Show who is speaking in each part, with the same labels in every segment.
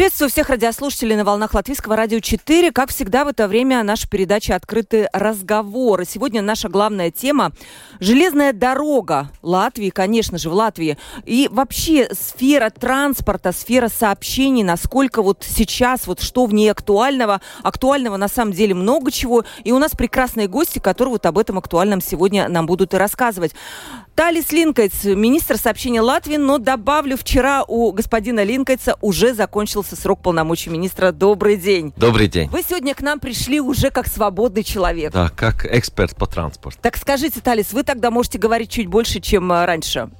Speaker 1: Приветствую всех радиослушателей на волнах Латвийского радио 4. Как всегда, в это время наша передача «Открытый разговор». И сегодня наша главная тема – железная дорога Латвии, конечно же, в Латвии. И вообще сфера транспорта, сфера сообщений, насколько вот сейчас, вот что в ней актуального. Актуального на самом деле много чего. И у нас прекрасные гости, которые вот об этом актуальном сегодня нам будут и рассказывать. Талис Линкайц, министр сообщения Латвии, но добавлю, вчера у господина Линкайца уже закончился срок полномочий министра. Добрый день.
Speaker 2: Добрый день.
Speaker 1: Вы сегодня к нам пришли уже как свободный человек.
Speaker 2: Да, как эксперт по транспорту.
Speaker 1: Так скажите, Талис, вы тогда можете говорить чуть больше, чем э, раньше?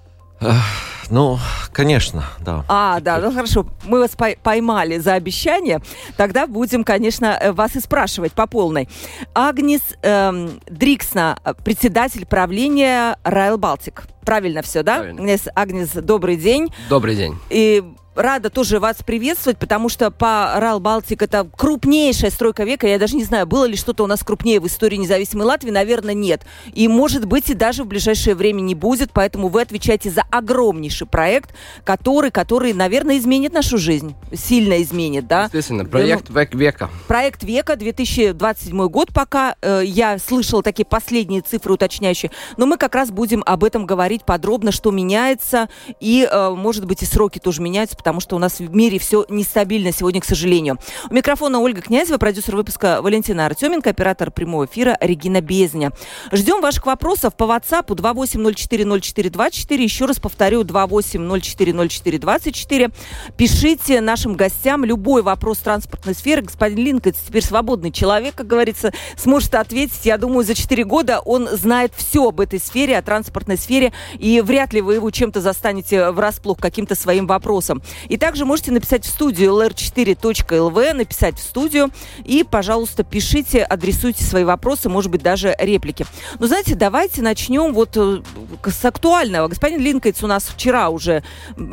Speaker 2: Ну, конечно, да.
Speaker 1: А, да, ну хорошо. Мы вас поймали за обещание. Тогда будем, конечно, э, вас и спрашивать по полной. Агнес эм, Дриксна, председатель правления Райл Балтик. Правильно все, да?
Speaker 3: Правильно.
Speaker 1: Агнес, Агнес, добрый день.
Speaker 3: Добрый день.
Speaker 1: И рада тоже вас приветствовать, потому что по РАЛ Балтик это крупнейшая стройка века. Я даже не знаю, было ли что-то у нас крупнее в истории независимой Латвии. Наверное, нет. И, может быть, и даже в ближайшее время не будет. Поэтому вы отвечаете за огромнейший проект, который, который наверное, изменит нашу жизнь. Сильно изменит, да?
Speaker 3: Естественно, проект века.
Speaker 1: Проект века, 2027 год пока. Э, я слышала такие последние цифры уточняющие. Но мы как раз будем об этом говорить подробно, что меняется. И, э, может быть, и сроки тоже меняются, потому что у нас в мире все нестабильно сегодня, к сожалению. У микрофона Ольга Князева, продюсер выпуска Валентина Артеменко, оператор прямого эфира Регина Безня. Ждем ваших вопросов по WhatsApp 28040424. Еще раз повторю, 28040424. Пишите нашим гостям любой вопрос транспортной сферы. Господин Линкольн теперь свободный человек, как говорится, сможет ответить. Я думаю, за 4 года он знает все об этой сфере, о транспортной сфере, и вряд ли вы его чем-то застанете врасплох каким-то своим вопросом. И также можете написать в студию lr4.lv, написать в студию и, пожалуйста, пишите, адресуйте свои вопросы, может быть, даже реплики. Но знаете, давайте начнем вот э, с актуального. Господин Линкольц у нас вчера уже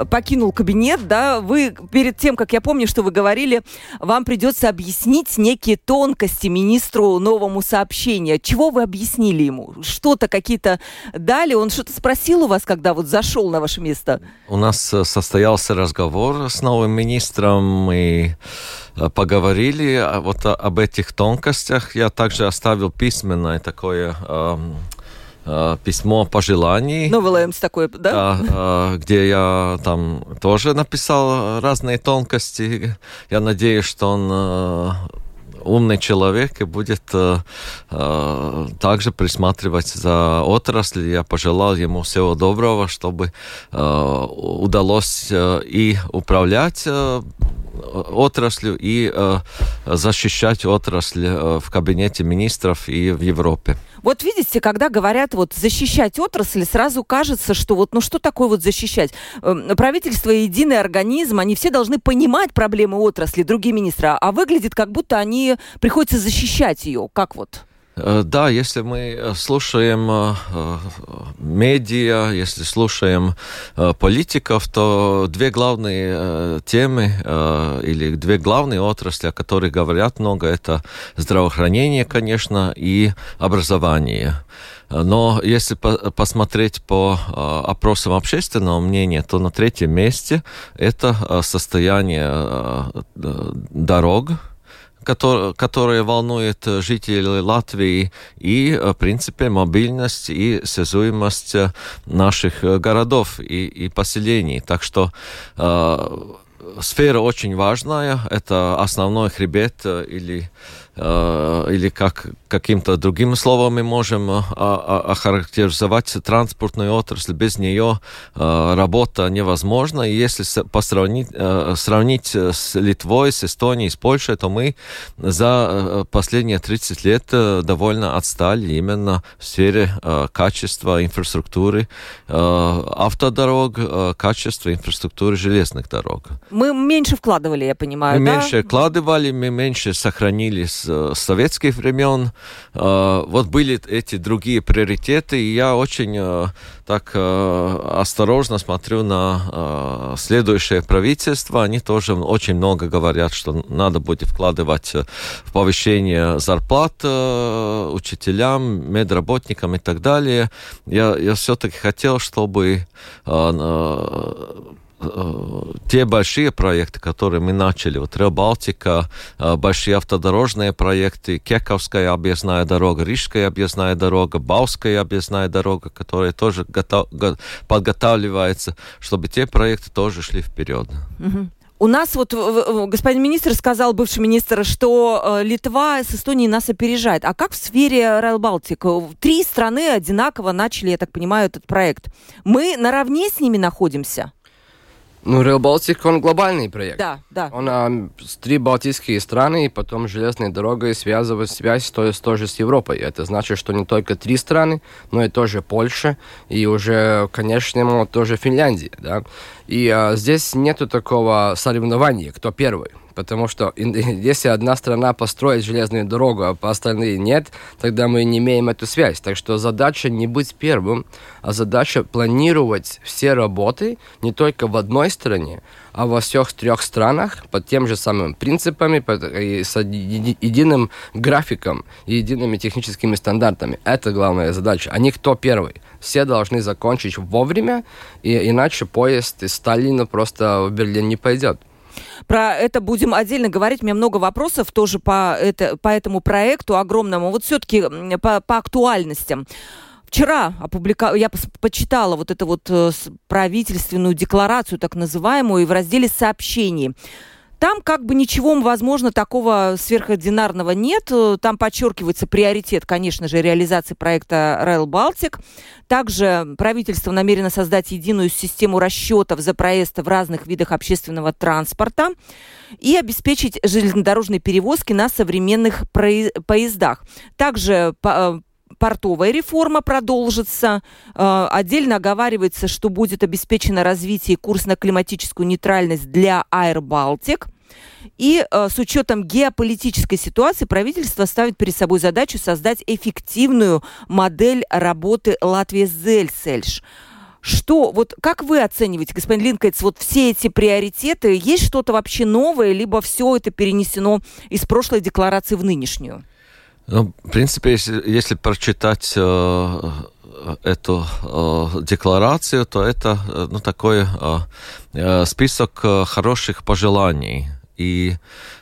Speaker 1: покинул кабинет, да, вы перед тем, как я помню, что вы говорили, вам придется объяснить некие тонкости министру новому сообщения. Чего вы объяснили ему? Что-то какие-то дали? Он что-то спросил у вас, когда вот зашел на ваше место?
Speaker 2: У нас э, состоялся разговор разговор с новым министром и э, поговорили вот об этих тонкостях. Я также оставил письменное такое эм, э, письмо пожеланий.
Speaker 1: Новый Лэмс такое, да?
Speaker 2: Да, э, где я там тоже написал разные тонкости. Я надеюсь, что он умный человек и будет э, э, также присматривать за отраслью. Я пожелал ему всего доброго, чтобы э, удалось э, и управлять э, отраслью и э, защищать отрасль э, в кабинете министров и в Европе.
Speaker 1: Вот видите, когда говорят вот защищать отрасль, сразу кажется, что вот ну что такое вот защищать? Эм, правительство и единый организм, они все должны понимать проблемы отрасли, другие министры, а выглядит как будто они приходится защищать ее. Как вот?
Speaker 2: Э, да, если мы э, слушаем э, медиа, если слушаем политиков, то две главные темы или две главные отрасли, о которых говорят много, это здравоохранение, конечно, и образование. Но если посмотреть по опросам общественного мнения, то на третьем месте это состояние дорог, который, которая волнует жителей Латвии, и, в принципе, мобильность и связуемость наших городов и, и поселений. Так что э, сфера очень важная, это основной хребет или Э, или как каким-то другим словом мы можем э, охарактеризовать транспортную отрасль. Без нее э, работа невозможна. И если посравнить, сравнить с Литвой, с Эстонией, с Польшей, то мы за последние 30 лет довольно отстали именно в сфере качества инфраструктуры автодорог, качества инфраструктуры железных дорог.
Speaker 1: Мы меньше вкладывали, я понимаю,
Speaker 2: Мы
Speaker 1: да?
Speaker 2: меньше вкладывали, мы меньше сохранили с советских времен. Вот были эти другие приоритеты, и я очень так осторожно смотрю на следующее правительство. Они тоже очень много говорят, что надо будет вкладывать в повышение зарплат учителям, медработникам и так далее. Я, я все-таки хотел, чтобы те большие проекты, которые мы начали, вот Rail Балтика, большие автодорожные проекты, Кековская объездная дорога, Рижская объездная дорога, Бауская объездная дорога, которая тоже готов, подготавливается, чтобы те проекты тоже шли вперед.
Speaker 1: У нас вот господин министр сказал, бывший министр, что э, Литва с Эстонией нас опережает. А как в сфере Rail Baltic? Три страны одинаково начали, я так понимаю, этот проект. Мы наравне с ними находимся?
Speaker 3: Ну, Rail Baltic, он глобальный проект.
Speaker 1: Да, да.
Speaker 3: Он а, три балтийские страны, и потом железной дорогой связывает связь то, тоже с Европой. Это значит, что не только три страны, но и тоже Польша, и уже, конечно, тоже Финляндия, да. И а, здесь нету такого соревнования, кто первый потому что если одна страна построит железную дорогу, а по остальные нет, тогда мы не имеем эту связь. Так что задача не быть первым, а задача планировать все работы не только в одной стране, а во всех трех странах под тем же самым принципами, под, и с единым графиком и едиными техническими стандартами. Это главная задача, а не кто первый. Все должны закончить вовремя, и иначе поезд из Сталина просто в Берлин не пойдет.
Speaker 1: Про это будем отдельно говорить. Меня много вопросов тоже по, это, по этому проекту огромному. Вот все-таки по, по актуальностям. Вчера опублика... я почитала вот эту вот э, правительственную декларацию, так называемую, и в разделе сообщений там как бы ничего, возможно, такого сверхординарного нет. Там подчеркивается приоритет, конечно же, реализации проекта Rail Baltic. Также правительство намерено создать единую систему расчетов за проезд в разных видах общественного транспорта и обеспечить железнодорожные перевозки на современных поездах. Также э, портовая реформа продолжится. Э, отдельно оговаривается, что будет обеспечено развитие курс на климатическую нейтральность для Air Baltic. И э, с учетом геополитической ситуации правительство ставит перед собой задачу создать эффективную модель работы Латвии-Зельсельш. Что, вот как вы оцениваете, господин Линкольц, вот все эти приоритеты, есть что-то вообще новое, либо все это перенесено из прошлой декларации в нынешнюю?
Speaker 2: Ну, в принципе, если, если прочитать э, эту э, декларацию, то это э, ну, такой э, э список э, хороших пожеланий. И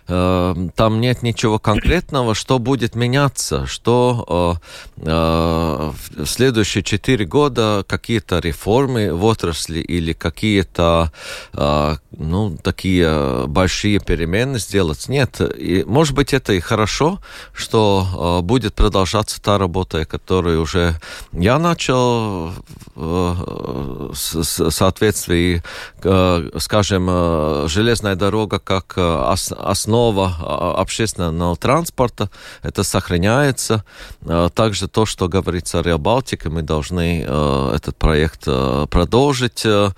Speaker 2: э, там нет ничего конкретного, что будет меняться, что э, э, в следующие четыре года какие-то реформы в отрасли или какие-то э, ну, такие большие перемены сделать. Нет. И, может быть, это и хорошо, что э, будет продолжаться та работа, которую уже я начал э, в соответствии, э, скажем, э, железная дорога как э, основа э, общественного транспорта, это сохраняется. Э, также то, что говорится о Реал Балтике, мы должны э, этот проект э, продолжить. Э,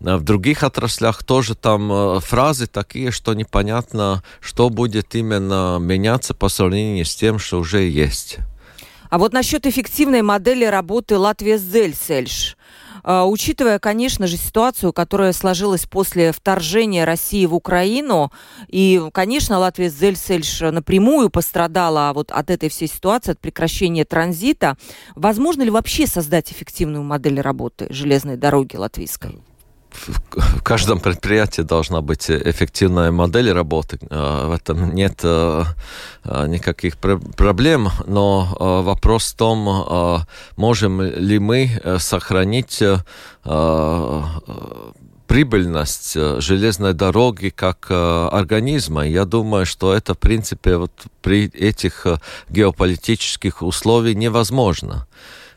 Speaker 2: в других отраслях тоже там фразы такие, что непонятно, что будет именно меняться по сравнению с тем, что уже есть.
Speaker 1: А вот насчет эффективной модели работы Латвия Зельсельш. Uh, учитывая, конечно же, ситуацию, которая сложилась после вторжения России в Украину, и, конечно, Латвия Зельсельш напрямую пострадала вот от этой всей ситуации, от прекращения транзита, возможно ли вообще создать эффективную модель работы железной дороги латвийской?
Speaker 2: В каждом предприятии должна быть эффективная модель работы. А, в этом нет а, а, никаких проблем, но вопрос в том, можем ли мы э, сохранить прибыльность э, железной дороги как организма. Я думаю, что это, в принципе, вот при этих э, геополитических условиях невозможно.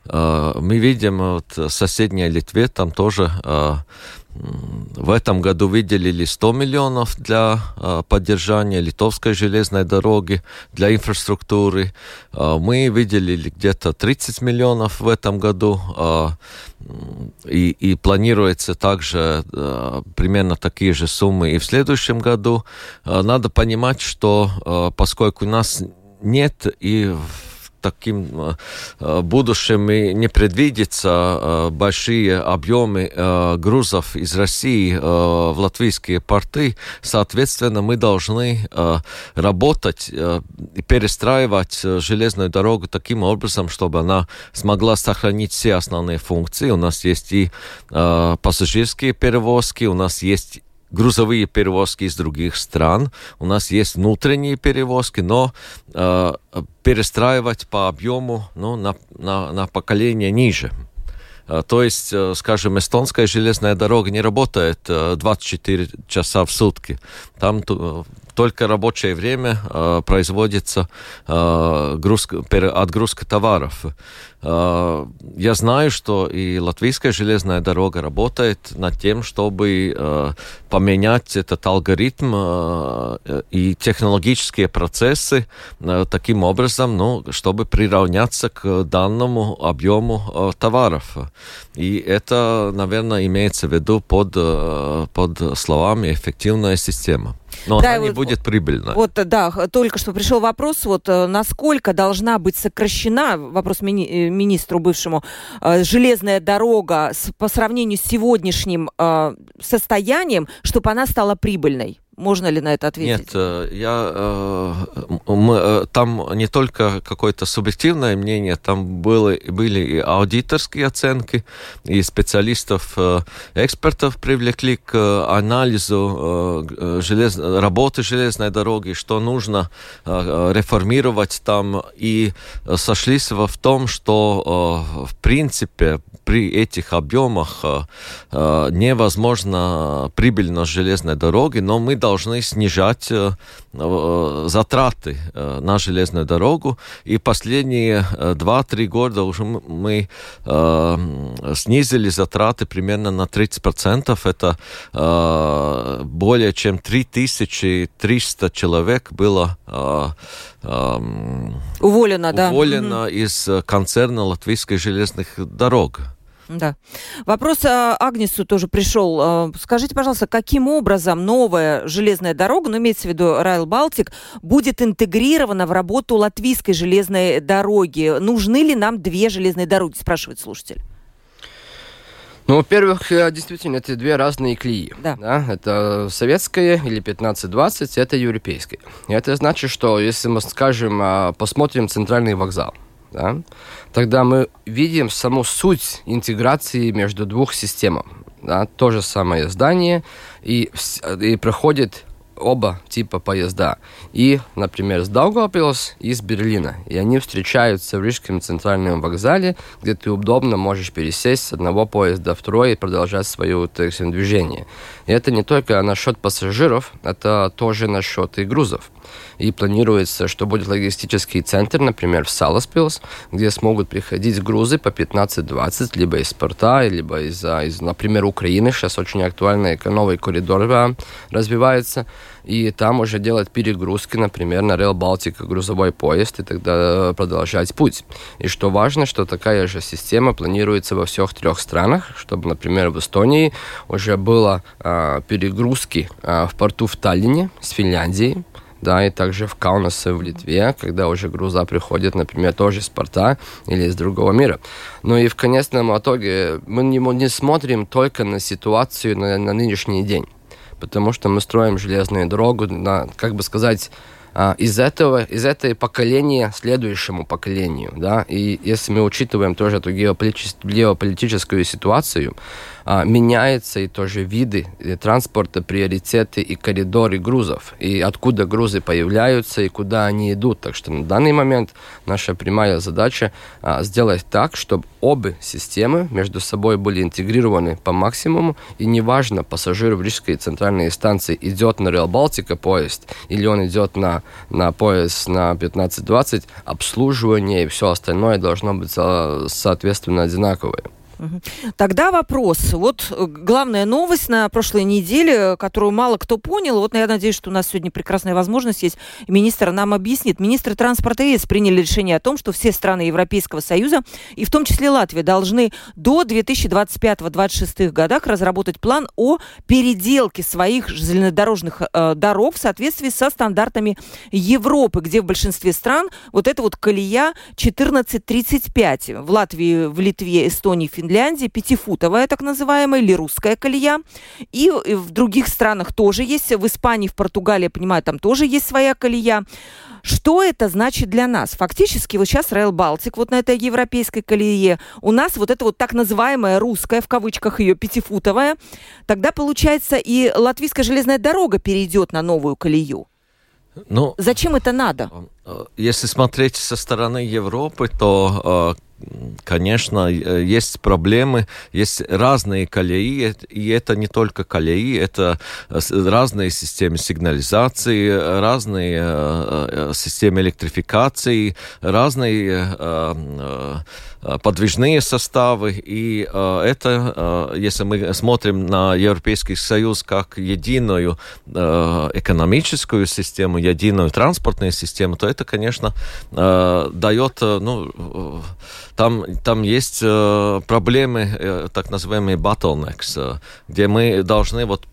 Speaker 2: Мы видим вот в соседней Литве, там тоже в этом году выделили 100 миллионов для э, поддержания литовской железной дороги, для инфраструктуры. Э, мы выделили где-то 30 миллионов в этом году. Э, и, и планируется также примерно такие же суммы и в следующем году. Надо понимать, что поскольку у нас нет и таким э, э, будущем и не предвидится э, большие объемы грузов из России в латвийские порты. Соответственно, мы должны работать и перестраивать железную дорогу таким образом, чтобы она смогла сохранить все основные функции. У нас есть и пассажирские перевозки, у нас есть грузовые перевозки из других стран, у нас есть внутренние перевозки, но э, перестраивать по объему ну, на, на, на поколение ниже. Э, то есть, э, скажем, эстонская железная дорога не работает 24 э, часа в сутки. Там только рабочее время производится грузка, отгрузка товаров. Э, я знаю, что и латвийская железная дорога работает над тем, чтобы э, поменять этот алгоритм э, и технологические процессы таким образом, ну, чтобы приравняться к данному объему товаров. И это, наверное, имеется в виду под, под словами эффективная система. Но да, она вот, не будет прибыльна.
Speaker 1: Вот, да, только что пришел вопрос, вот насколько должна быть сокращена, вопрос мини министру бывшему, э, железная дорога по сравнению с сегодняшним э, состоянием, чтобы она стала прибыльной? Можно ли на это ответить?
Speaker 2: Нет, э, я, э, мы, э, там не только какое-то субъективное мнение, там было, были и аудиторские оценки, и специалистов, экспертов привлекли к анализу желез... работы железной дороги, что нужно реформировать там, и сошлись в том, что в принципе при этих объемах невозможно прибыльность железной дороги, но мы должны снижать э, э, затраты э, на железную дорогу. И последние 2-3 года уже мы снизили затраты примерно на 30%. Это более чем 3300 человек было
Speaker 1: уволено, да.
Speaker 2: уволено угу. из концерна Латвийской железных дорог.
Speaker 1: Да. Вопрос а, Агнесу тоже пришел. А, скажите, пожалуйста, каким образом новая железная дорога, ну, имеется в виду Райл Балтик, будет интегрирована в работу латвийской железной дороги? Нужны ли нам две железные дороги, спрашивает слушатель.
Speaker 3: Ну, во-первых, э, действительно, это две разные клеи. Да. Да? Это советская или 15-20, это европейская. И это значит, что если мы, скажем, посмотрим центральный вокзал, да, тогда мы видим саму суть интеграции между двух системами. Да, то же самое здание, и, и проходит оба типа поезда. И, например, с Даугавпилс и с Берлина. И они встречаются в Рижском центральном вокзале, где ты удобно можешь пересесть с одного поезда в второй и продолжать свое так сказать, движение. И это не только насчет пассажиров, это тоже насчет и грузов и планируется, что будет логистический центр, например, в Саласпилс, где смогут приходить грузы по 15-20, либо из порта, либо из, из, например, Украины. Сейчас очень актуальный новый коридор развивается. И там уже делать перегрузки, например, на Rail Baltic грузовой поезд, и тогда продолжать путь. И что важно, что такая же система планируется во всех трех странах, чтобы, например, в Эстонии уже было а, перегрузки а, в порту в Таллине с Финляндии, да, и также в Каунасе в Литве, когда уже груза приходят, например, тоже из порта или из другого мира. Ну и в конечном итоге мы не, не смотрим только на ситуацию на, на нынешний день, потому что мы строим железную дорогу на, как бы сказать, из этого, из этой поколения следующему поколению, да, и если мы учитываем тоже эту геополитическую ситуацию, а, меняются и тоже виды транспорта, приоритеты и коридоры грузов, и откуда грузы появляются и куда они идут. Так что на данный момент наша прямая задача а, сделать так, чтобы обе системы между собой были интегрированы по максимуму, и неважно, пассажир в Рижской центральной станции идет на Реал Балтика поезд, или он идет на, на поезд на 15-20, обслуживание и все остальное должно быть соответственно одинаковое.
Speaker 1: Тогда вопрос. Вот э, главная новость на прошлой неделе, которую мало кто понял. Вот я надеюсь, что у нас сегодня прекрасная возможность есть. Министр нам объяснит. Министры транспорта ЕС приняли решение о том, что все страны Европейского Союза, и в том числе Латвия, должны до 2025-2026 годах разработать план о переделке своих железнодорожных э, дорог в соответствии со стандартами Европы, где в большинстве стран вот эта вот колея 1435. В Латвии, в Литве, Эстонии, Финляндии Финляндии пятифутовая так называемая или русская колея. И в других странах тоже есть. В Испании, в Португалии, я понимаю, там тоже есть своя колея. Что это значит для нас? Фактически вот сейчас Rail Baltic вот на этой европейской колее, у нас вот это вот так называемая русская, в кавычках ее, пятифутовая, тогда получается и латвийская железная дорога перейдет на новую колею. Ну, Зачем это надо?
Speaker 2: Э, если смотреть со стороны Европы, то э, конечно, э, есть проблемы, есть разные колеи, и это не только колеи, это э, разные системы сигнализации, разные э, системы электрификации, разные подвижные составы, и это, если мы смотрим на Европейский Союз как единую экономическую систему, единую транспортную систему, то это, конечно, дает, ну, там, там есть э, проблемы, э, так называемые bottlenecks, э, где мы должны вот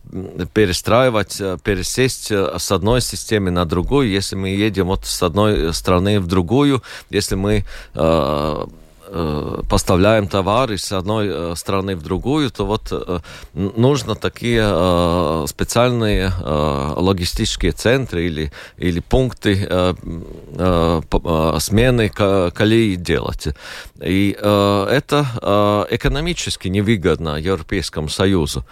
Speaker 2: перестраивать, э, пересесть э, с одной системы на другую, если мы едем вот с одной страны в другую, если мы э, Э, поставляем товары с одной э, страны в другую, то вот э, нужно такие специальные логистические центры или, или пункты смены колеи делать. И это экономически невыгодно Европейскому Союзу.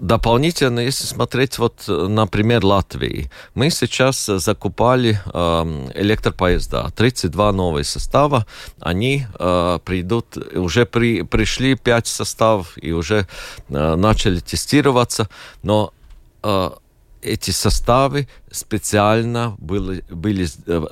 Speaker 2: Дополнительно, если смотреть вот, например, Латвии, мы сейчас закупали э, электропоезда, 32 новые состава, они э, придут, уже при, пришли 5 составов и уже э, начали тестироваться, но э, эти составы специально были, были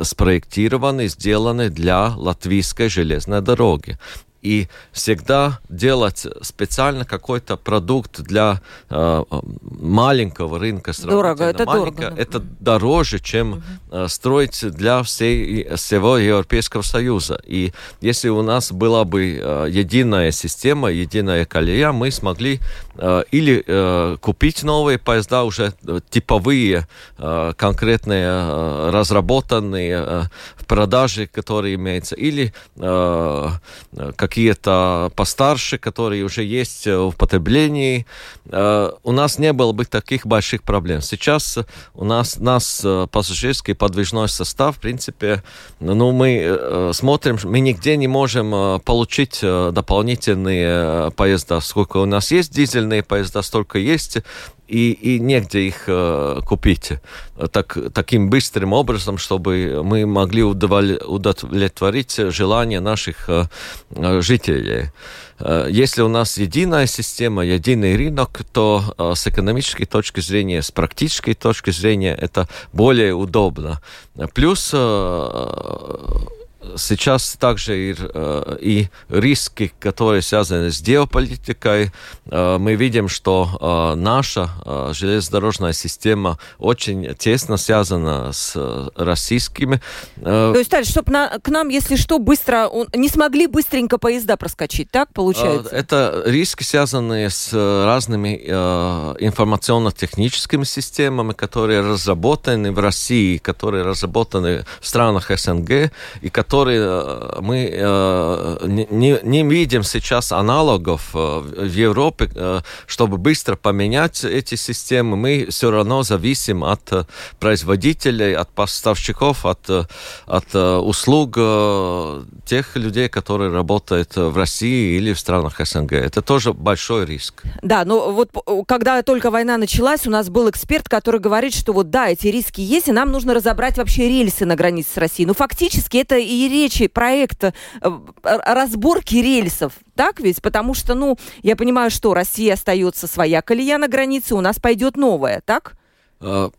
Speaker 2: спроектированы, сделаны для латвийской железной дороги и всегда делать специально какой-то продукт для э, маленького рынка
Speaker 1: дорого, это
Speaker 2: дорого. Это дороже, чем угу. э, строить для всей, всего Европейского Союза. И если у нас была бы э, единая система, единая колея, мы смогли э, или э, купить новые поезда, уже типовые, э, конкретные, э, разработанные э, в продаже, которые имеются, или э, какие-то постарше, которые уже есть в потреблении, э, у нас не было бы таких больших проблем. Сейчас у нас, нас э, пассажирский подвижной состав, в принципе, ну, мы э, смотрим, мы нигде не можем получить дополнительные поезда. Сколько у нас есть дизельные поезда, столько есть и, и негде их э, купить так, таким быстрым образом, чтобы мы могли удовлетворить желания наших э, жителей. Если у нас единая система, единый рынок, то с экономической точки зрения, с практической точки зрения это более удобно. Плюс сейчас также и, э, и риски, которые связаны с геополитикой. Э, мы видим, что э, наша железнодорожная система очень тесно связана с российскими.
Speaker 1: То есть, Таль, чтобы на, к нам, если что, быстро, не смогли быстренько поезда проскочить, так получается?
Speaker 2: Это риски, связанные с разными информационно-техническими системами, которые разработаны в России, которые разработаны в странах СНГ и которые которые э, мы э, не, не видим сейчас аналогов э, в Европе, чтобы быстро поменять эти системы, мы все равно зависим от производителей, от поставщиков, от, от услуг тех людей, которые работают в России или в странах СНГ. Это тоже большой риск.
Speaker 1: Да, но вот когда только война началась, у нас был эксперт, который говорит, что вот да, эти риски есть, и нам нужно разобрать вообще рельсы на границе с Россией. Но фактически это и речи проекта э, разборки рельсов, так ведь? Потому что, ну, я понимаю, что Россия остается своя колея на границе, у нас пойдет новая, так?
Speaker 2: А,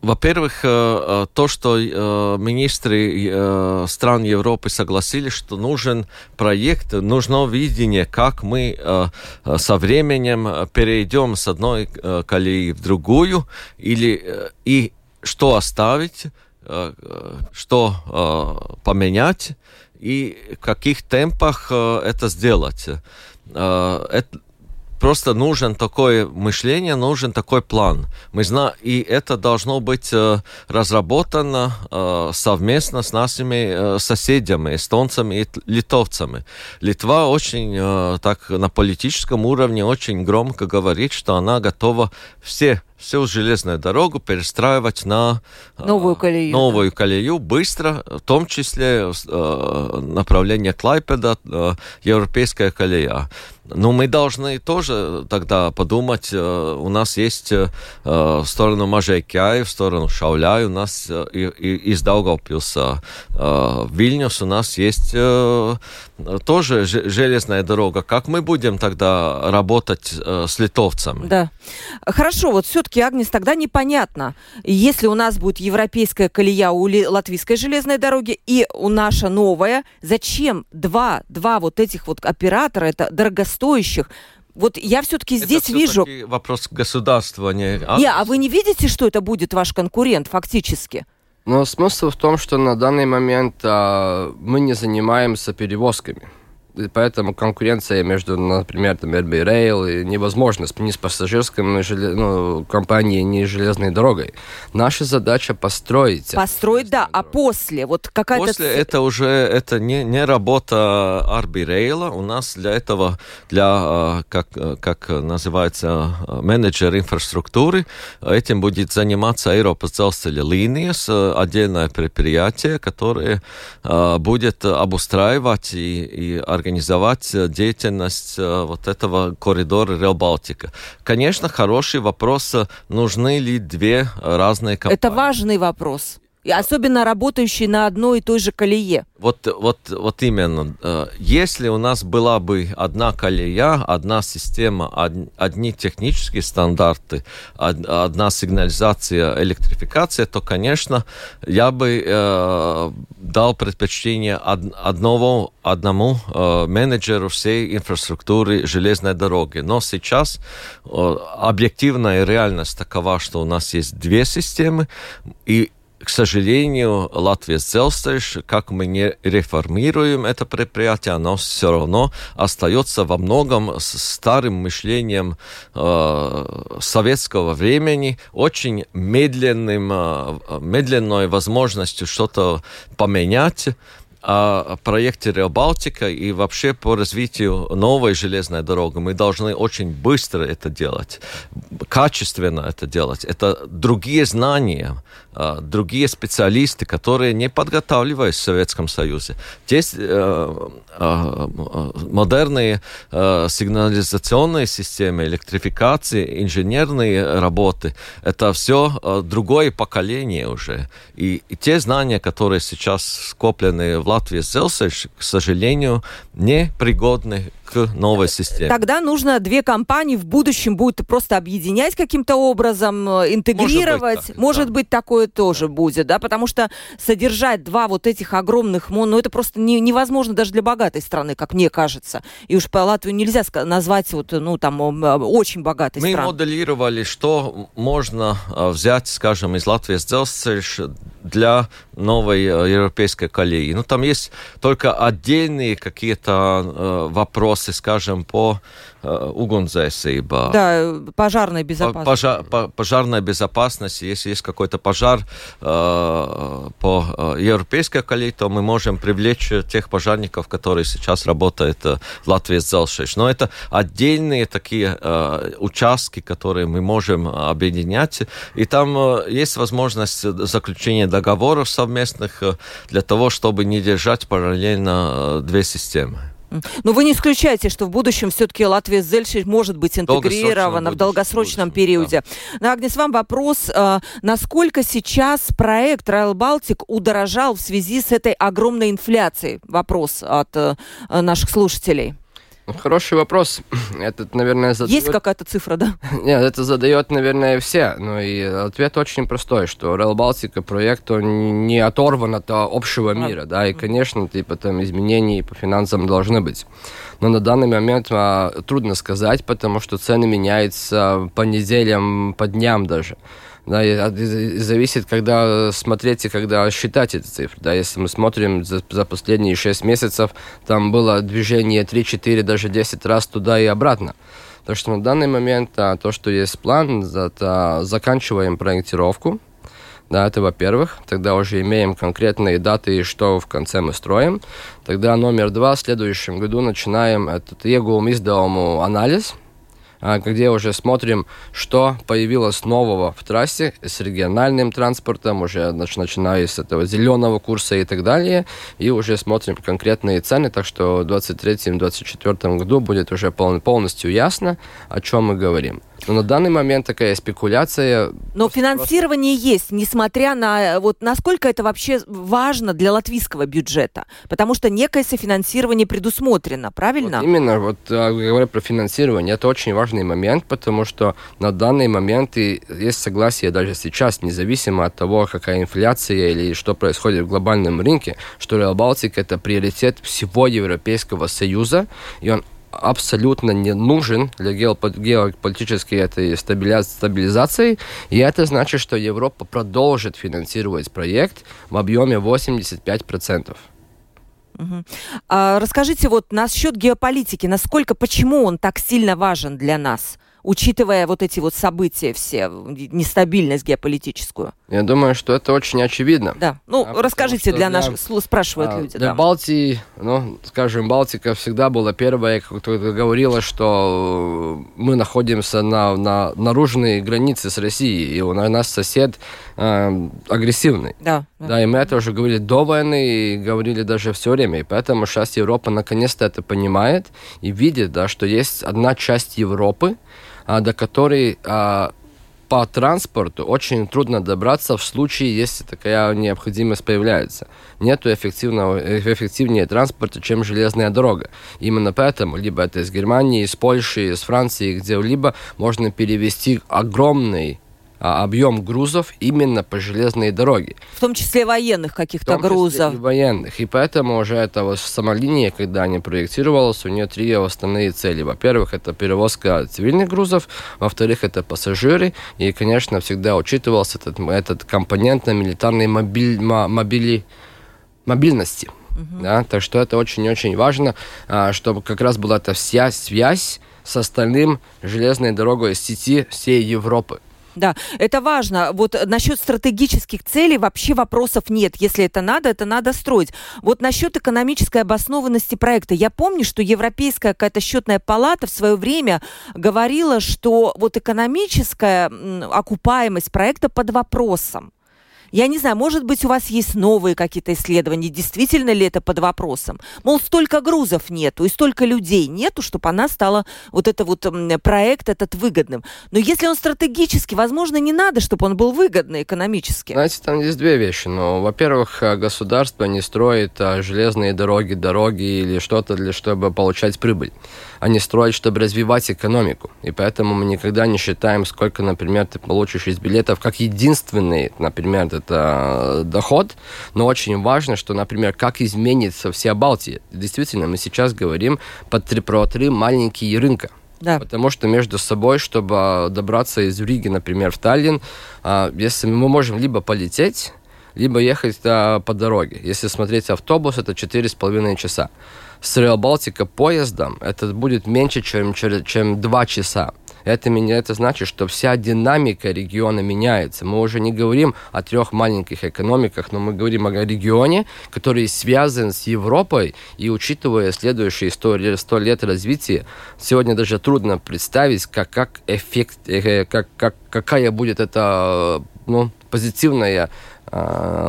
Speaker 2: во-первых, то, что министры стран Европы согласились, что нужен проект, нужно видение, как мы со временем перейдем с одной колеи в другую, или и что оставить, что поменять, и в каких темпах это сделать. Это, просто нужен такое мышление, нужен такой план. Мы знаем, и это должно быть э, разработано э, совместно с нашими э, соседями, эстонцами и литовцами. Литва очень э, так на политическом уровне очень громко говорит, что она готова все всю железную дорогу перестраивать на
Speaker 1: э, новую колею,
Speaker 2: новую колею быстро, в том числе э, направление Клайпеда, э, европейская колея. Но мы должны тоже тогда подумать, э, у нас есть э, в сторону Мажейкяи, в сторону Шауляй, у нас э, и, и, из Даугавпилса в Вильнюс у нас есть тоже железная дорога. Как мы будем тогда работать с литовцами?
Speaker 1: Да. Хорошо, вот все-таки, Агнес, тогда непонятно, если у нас будет европейская колея у латвийской железной дороги и у наша новая, зачем два, два вот этих вот оператора, это дорогостоящих. Вот я все-таки здесь
Speaker 2: это
Speaker 1: вижу...
Speaker 2: вопрос государства, не...
Speaker 1: Не, а вы не видите, что это будет ваш конкурент фактически?
Speaker 3: Но смысл в том, что на данный момент а, мы не занимаемся перевозками поэтому конкуренция между, например, там, RB Rail невозможна ни с пассажирской ну, желез... ну, компанией, ни с железной дорогой. Наша задача построить.
Speaker 1: Построить, да, а после? Вот какая-то...
Speaker 2: После это уже это не, не работа RB Rail. У нас для этого, для, а, как, как называется, менеджер инфраструктуры, этим будет заниматься Европа линиес, отдельное предприятие, которое а, будет обустраивать и, и организовать э, деятельность э, вот этого коридора Реал Балтика. Конечно, хороший вопрос, э, нужны ли две разные компании.
Speaker 1: Это важный вопрос. Особенно работающие на одной и той же колее.
Speaker 2: Вот, вот, вот именно. Э, если у нас была бы одна колея, одна система, одни технические стандарты, одна сигнализация, электрификация, то, конечно, я бы э, дал предпочтение одного, одному э, менеджеру всей инфраструктуры железной дороги. Но сейчас объективная реальность такова, что у нас есть две системы, и к сожалению, Латвия Целстельш, как мы не реформируем это предприятие, оно все равно остается во многом с старым мышлением э, советского времени, очень медленным, э, медленной возможностью что-то поменять о проекте Реал Балтика и вообще по развитию новой железной дороги. Мы должны очень быстро это делать, качественно это делать. Это другие знания, а, другие специалисты, которые не подготавливались в Советском Союзе. Здесь э, э, модерные э, сигнализационные системы, электрификации, инженерные работы, это все другое поколение уже. И те знания, которые сейчас скоплены в Латвии Селсеш, к сожалению, не пригодны к новой системе.
Speaker 1: Тогда нужно две компании в будущем будет просто объединять каким-то образом, э, интегрировать. Может быть, Может да. быть такое тоже будет, да, потому что содержать два вот этих огромных, ну это просто не, невозможно даже для богатой страны, как мне кажется. И уж по Латвию нельзя назвать вот, ну там э, очень богатой страной.
Speaker 2: Мы моделировали, что можно э, взять, скажем, из Латвии для новой европейской колеи. Ну там есть только отдельные какие-то э, вопросы, скажем, по Э, угонзēsība.
Speaker 1: Да, пожарная безопасность. Пожар,
Speaker 2: по, пожарная безопасность. Если есть какой-то пожар э, по э, европейской колее, то мы можем привлечь тех пожарников, которые сейчас работают э, в Латвии с Зелшиш. Но это отдельные такие э, участки, которые мы можем объединять. И там э, есть возможность заключения договоров совместных э, для того, чтобы не держать параллельно э, две системы.
Speaker 1: Но вы не исключаете, что в будущем все-таки Латвия с Зельшей может быть интегрирована в долгосрочном периоде. Да. Агнес, вам вопрос. Э, насколько сейчас проект Rail Baltic удорожал в связи с этой огромной инфляцией? Вопрос от э, наших слушателей.
Speaker 3: Хороший вопрос. Этот, наверное, задает...
Speaker 1: Есть какая-то цифра, да?
Speaker 3: Нет, это задает, наверное, все. Но и ответ очень простой, что Rail Балтика проект, он не оторван от общего мира, да, и, конечно, типа там изменений по финансам должны быть. Но на данный момент а, трудно сказать, потому что цены меняются по неделям, по дням даже. Да, зависит, когда смотреть и когда считать эти цифры. Да, если мы смотрим за, за последние 6 месяцев, там было движение 3, 4, даже 10 раз туда и обратно. Так что на данный момент а, то, что есть план, это заканчиваем проектировку. Да, это во-первых. Тогда уже имеем конкретные даты, и что в конце мы строим. Тогда номер два, в следующем году начинаем этот егум издавому анализ – где уже смотрим, что появилось нового в трассе с региональным транспортом, уже начиная с этого зеленого курса и так далее, и уже смотрим конкретные цены, так что в 2023-2024 году будет уже полностью ясно, о чем мы говорим. Но на данный момент такая спекуляция.
Speaker 1: Но финансирование просто... есть, несмотря на вот насколько это вообще важно для латвийского бюджета, потому что некое софинансирование предусмотрено, правильно?
Speaker 3: Вот именно, вот а, говоря про финансирование, это очень важный момент, потому что на данный момент и есть согласие даже сейчас, независимо от того, какая инфляция или что происходит в глобальном рынке, что Real Baltic это приоритет всего Европейского Союза, и он абсолютно не нужен для геополитической этой стабилизации, и это значит, что Европа продолжит финансировать проект в объеме 85%.
Speaker 1: Угу. А, расскажите вот насчет геополитики, насколько, почему он так сильно важен для нас? Учитывая вот эти вот события все, нестабильность геополитическую?
Speaker 3: Я думаю, что это очень очевидно.
Speaker 1: Да. Ну, а расскажите для наших, спрашивают а, люди.
Speaker 3: Для да. Балтии, ну, скажем, Балтика всегда была первая, кто говорила, что мы находимся на, на наружной границе с Россией, и у нас сосед э, агрессивный.
Speaker 1: Да,
Speaker 3: да. Да, и мы это уже говорили до войны, и говорили даже все время, и поэтому сейчас Европа наконец-то это понимает и видит, да, что есть одна часть Европы, до которой а, по транспорту очень трудно добраться в случае, если такая необходимость появляется. Нету эффективного, эффективнее транспорта, чем железная дорога. Именно поэтому либо это из Германии, из Польши, из Франции, где-либо можно перевести огромный а, объем грузов именно по железной дороге.
Speaker 1: В том числе военных каких-то грузов.
Speaker 3: И военных. И поэтому уже эта вот самолиния, когда они проектировалась, у нее три основные цели. Во-первых, это перевозка цивильных грузов, во-вторых, это пассажиры, и, конечно, всегда учитывался этот, этот компонент на милитарной мобиль, мобили, мобильности. Uh-huh. Да, так что это очень-очень важно, а, чтобы как раз была эта вся связь с остальным железной дорогой сети всей Европы.
Speaker 1: Да, это важно. Вот насчет стратегических целей вообще вопросов нет. Если это надо, это надо строить. Вот насчет экономической обоснованности проекта. Я помню, что Европейская какая-то счетная палата в свое время говорила, что вот экономическая окупаемость проекта под вопросом. Я не знаю, может быть, у вас есть новые какие-то исследования, действительно ли это под вопросом? Мол, столько грузов нету и столько людей нету, чтобы она стала, вот это вот проект этот выгодным. Но если он стратегически, возможно, не надо, чтобы он был выгодный экономически.
Speaker 3: Знаете, там есть две вещи. Ну, во-первых, э, государство не строит а, железные дороги, дороги или что-то, для чтобы получать прибыль. Они строят, чтобы развивать экономику. И поэтому мы никогда не считаем, сколько, например, ты получишь из билетов, как единственный, например, это доход, но очень важно, что, например, как изменится вся Балтия. Действительно, мы сейчас говорим про три маленькие рынка.
Speaker 1: Да.
Speaker 3: Потому что между собой, чтобы добраться из Риги, например, в Таллин, а, если мы можем либо полететь, либо ехать по дороге. Если смотреть автобус, это 4,5 часа. С Реал Балтика поездом это будет меньше, чем, чем 2 часа. Это, меня, это значит, что вся динамика региона меняется. Мы уже не говорим о трех маленьких экономиках, но мы говорим о регионе, который связан с Европой, и учитывая следующие 100, 100 лет развития, сегодня даже трудно представить, как, как эффект, э, как, как, какая будет эта ну, позитивная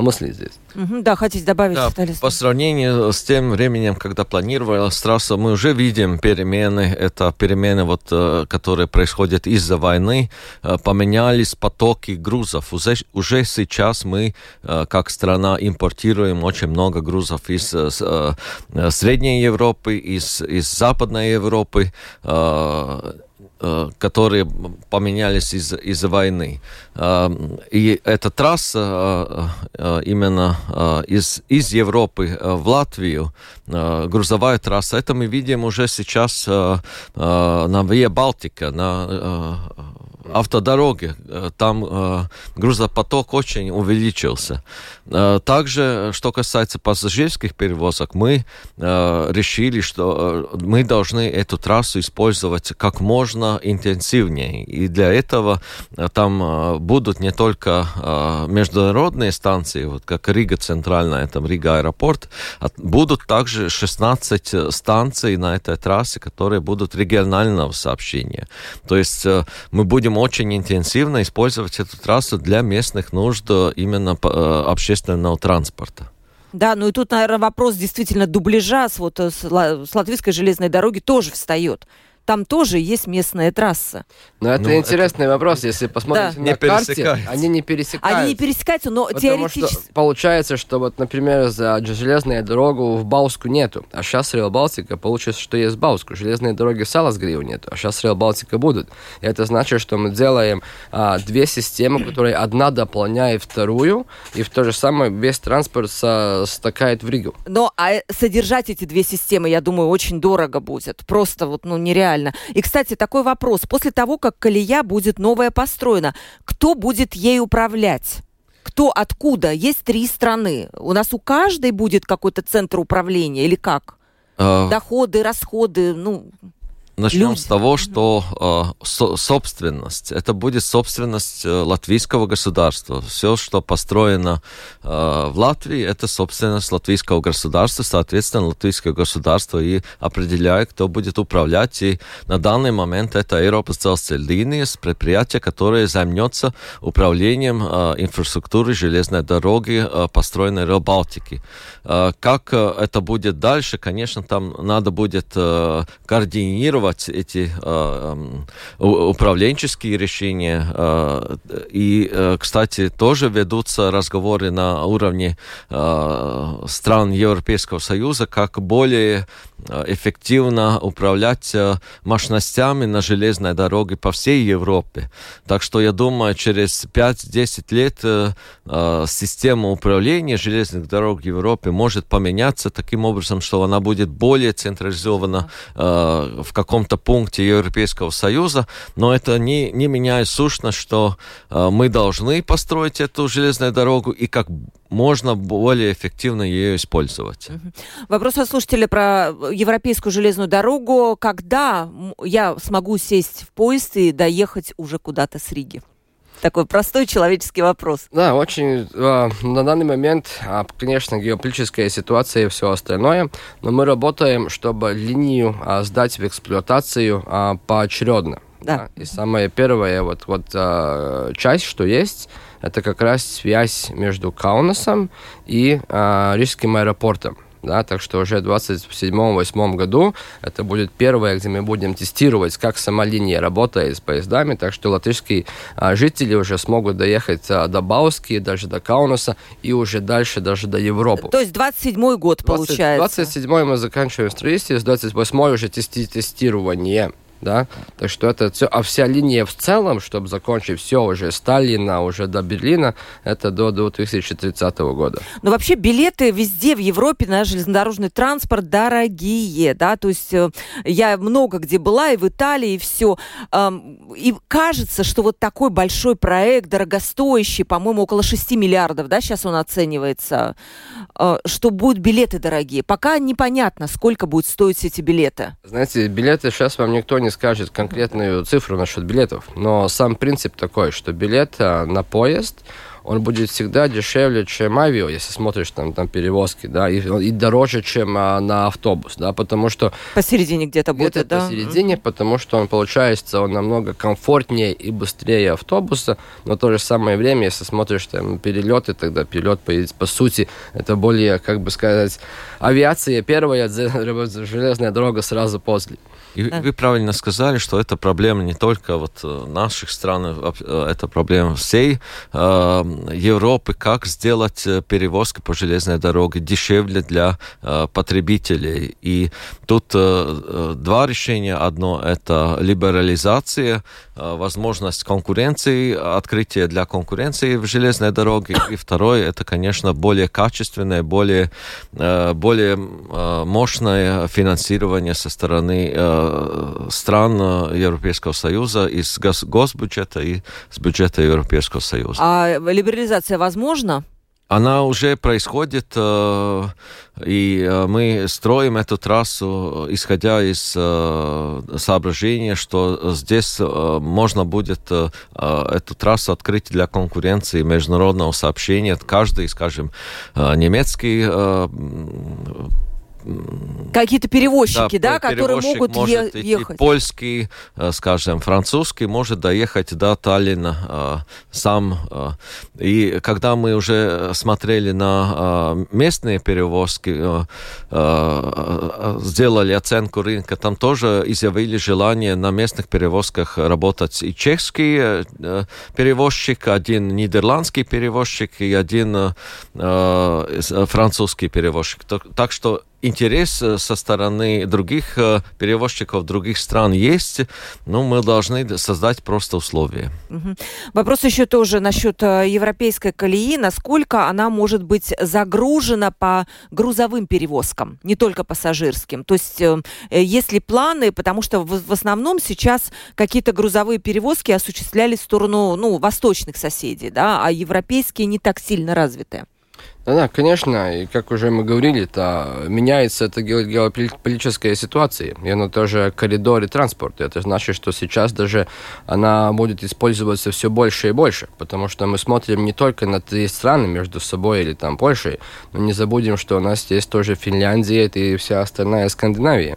Speaker 3: мысли здесь.
Speaker 1: Угу, да, хотите добавить?
Speaker 2: Да, по сравнению с тем временем, когда планировалась трасса, мы уже видим перемены. Это перемены, вот, э, которые происходят из-за войны. Э, поменялись потоки грузов. Уже, уже сейчас мы, э, как страна, импортируем очень много грузов из Средней Европы, из, из Западной Европы которые поменялись из- из-за войны. Э, и эта трасса э, именно из, из Европы в Латвию, грузовая трасса, это мы видим уже сейчас на Виа Балтика, на автодороге. Там грузопоток очень увеличился. Также, что касается пассажирских перевозок, мы решили, что мы должны эту трассу использовать как можно интенсивнее. И для этого там будут не только международные станции, вот как Рига центральная, там Рига аэропорт, а будут также 16 станций на этой трассе, которые будут регионального сообщения. То есть мы будем очень интенсивно использовать эту трассу для местных нужд именно общественного общественного транспорта.
Speaker 1: Да, ну и тут, наверное, вопрос действительно дубляжа с, вот, с, с латвийской железной дороги тоже встает там тоже есть местная трасса.
Speaker 3: Но это ну, интересный это... вопрос, если посмотрите да. на не карте, они не пересекаются.
Speaker 1: Они не пересекаются, но Потому теоретически...
Speaker 3: Что получается, что вот, например, за железную дорогу в Бауску нету, а сейчас Реал Балтика, получится, что есть Бауску. Железные дороги в Саласгриву нету, а сейчас Реал Балтика будут. И это значит, что мы делаем а, две системы, которые одна дополняет вторую, и в то же самое весь транспорт со, стакает в Ригу.
Speaker 1: Но а содержать эти две системы, я думаю, очень дорого будет. Просто вот, ну, нереально реально. И, кстати, такой вопрос. После того, как колея будет новая построена, кто будет ей управлять? Кто откуда? Есть три страны. У нас у каждой будет какой-то центр управления или как? А... Доходы, расходы, ну...
Speaker 2: Начнем Люди. с того, что э, со, собственность, это будет собственность э, латвийского государства. Все, что построено э, в Латвии, это собственность латвийского государства. Соответственно, латвийское государство и определяет, кто будет управлять. И на данный момент это Европа линии, предприятие, которое займется управлением э, инфраструктуры железной дороги, э, построенной в Балтике. Э, как э, это будет дальше, конечно, там надо будет э, координировать анализировать эти э, управленческие решения. Э, и, э, кстати, тоже ведутся разговоры на уровне э, стран Европейского Союза, как более эффективно управлять э, мощностями на железной дороге по всей Европе. Так что я думаю, через 5-10 лет э, система управления железных дорог в Европе может поменяться таким образом, что она будет более централизована в каком-то пункте Европейского Союза, но это не, не меняет сущность, что мы должны построить эту железную дорогу и как можно более эффективно ее использовать.
Speaker 1: Вопрос от слушателя про Европейскую железную дорогу. Когда я смогу сесть в поезд и доехать уже куда-то с Риги? Такой простой человеческий вопрос.
Speaker 3: Да, очень э, на данный момент, э, конечно, геополитическая ситуация и все остальное, но мы работаем, чтобы линию э, сдать в эксплуатацию э, поочередно. Да. И самая первая вот, вот э, часть, что есть, это как раз связь между Каунасом и э, Рижским аэропортом. Да, так что уже в 2027-2028 году это будет первое, где мы будем тестировать, как сама линия работает с поездами, так что латышские а, жители уже смогут доехать а, до Бауски, даже до Каунаса и уже дальше даже до Европы.
Speaker 1: То есть 27 год 20, получается?
Speaker 3: 27 мы заканчиваем строительство, с 28 уже тести тестирование да, так что это все, а вся линия в целом, чтобы закончить все уже Сталина, уже до Берлина, это до 2030 года.
Speaker 1: Но вообще билеты везде в Европе на железнодорожный транспорт дорогие, да, то есть э, я много где была, и в Италии, и все, и кажется, что вот такой большой проект, дорогостоящий, по-моему, около 6 миллиардов, да, сейчас он оценивается, э, что будут билеты дорогие. Пока непонятно, сколько будет стоить эти билеты.
Speaker 3: Знаете, билеты сейчас вам никто не скажет конкретную цифру насчет билетов, но сам принцип такой, что билет а, на поезд, он будет всегда дешевле, чем авиа, если смотришь там, там перевозки, да, и, и дороже, чем а, на автобус, да, потому что...
Speaker 1: Посередине где-то
Speaker 3: будет,
Speaker 1: где да?
Speaker 3: посередине, потому что он, получается, он намного комфортнее и быстрее автобуса, но в то же самое время, если смотришь там перелеты, тогда перелет, по, по сути, это более, как бы сказать, авиация первая, железная дорога сразу после.
Speaker 2: И да. вы правильно сказали, что это проблема не только вот э, наших стран, а, э, это проблема всей э, Европы, как сделать э, перевозки по железной дороге дешевле для э, потребителей. И тут э, два решения. Одно – это либерализация, э, возможность конкуренции, открытие для конкуренции в железной дороге. И второе – это, конечно, более качественное, более, э, более э, мощное финансирование со стороны э, стран Европейского Союза из госбюджета и с бюджета Европейского Союза.
Speaker 1: А либерализация возможна?
Speaker 2: Она уже происходит, и мы строим эту трассу, исходя из соображения, что здесь можно будет эту трассу открыть для конкуренции международного сообщения. Каждый, скажем, немецкий
Speaker 1: Какие-то перевозчики, да, да которые могут
Speaker 2: может
Speaker 1: е- ехать.
Speaker 2: Польский, э, скажем, французский может доехать до Таллина э, сам. Э, и когда мы уже смотрели на местные перевозки, сделали оценку рынка, там тоже изъявили желание на местных перевозках работать и чешский перевозчик, один нидерландский перевозчик и один французский перевозчик. Так что интерес э, со стороны других э, перевозчиков других стран есть, но мы должны создать просто условия.
Speaker 1: Вопрос еще тоже насчет э, европейской колеи. Насколько она может быть загружена по грузовым перевозкам, не только пассажирским? То есть есть ли планы, потому что в основном сейчас какие-то грузовые перевозки осуществлялись в сторону ну, восточных соседей, да, а европейские не так сильно развиты.
Speaker 3: Да, да, конечно, и как уже мы говорили, это меняется эта геополитическая ситуация, и она тоже коридоры транспорта. Это значит, что сейчас даже она будет использоваться все больше и больше, потому что мы смотрим не только на три страны между собой или там Польшей, но не забудем, что у нас есть тоже Финляндия и вся остальная Скандинавия.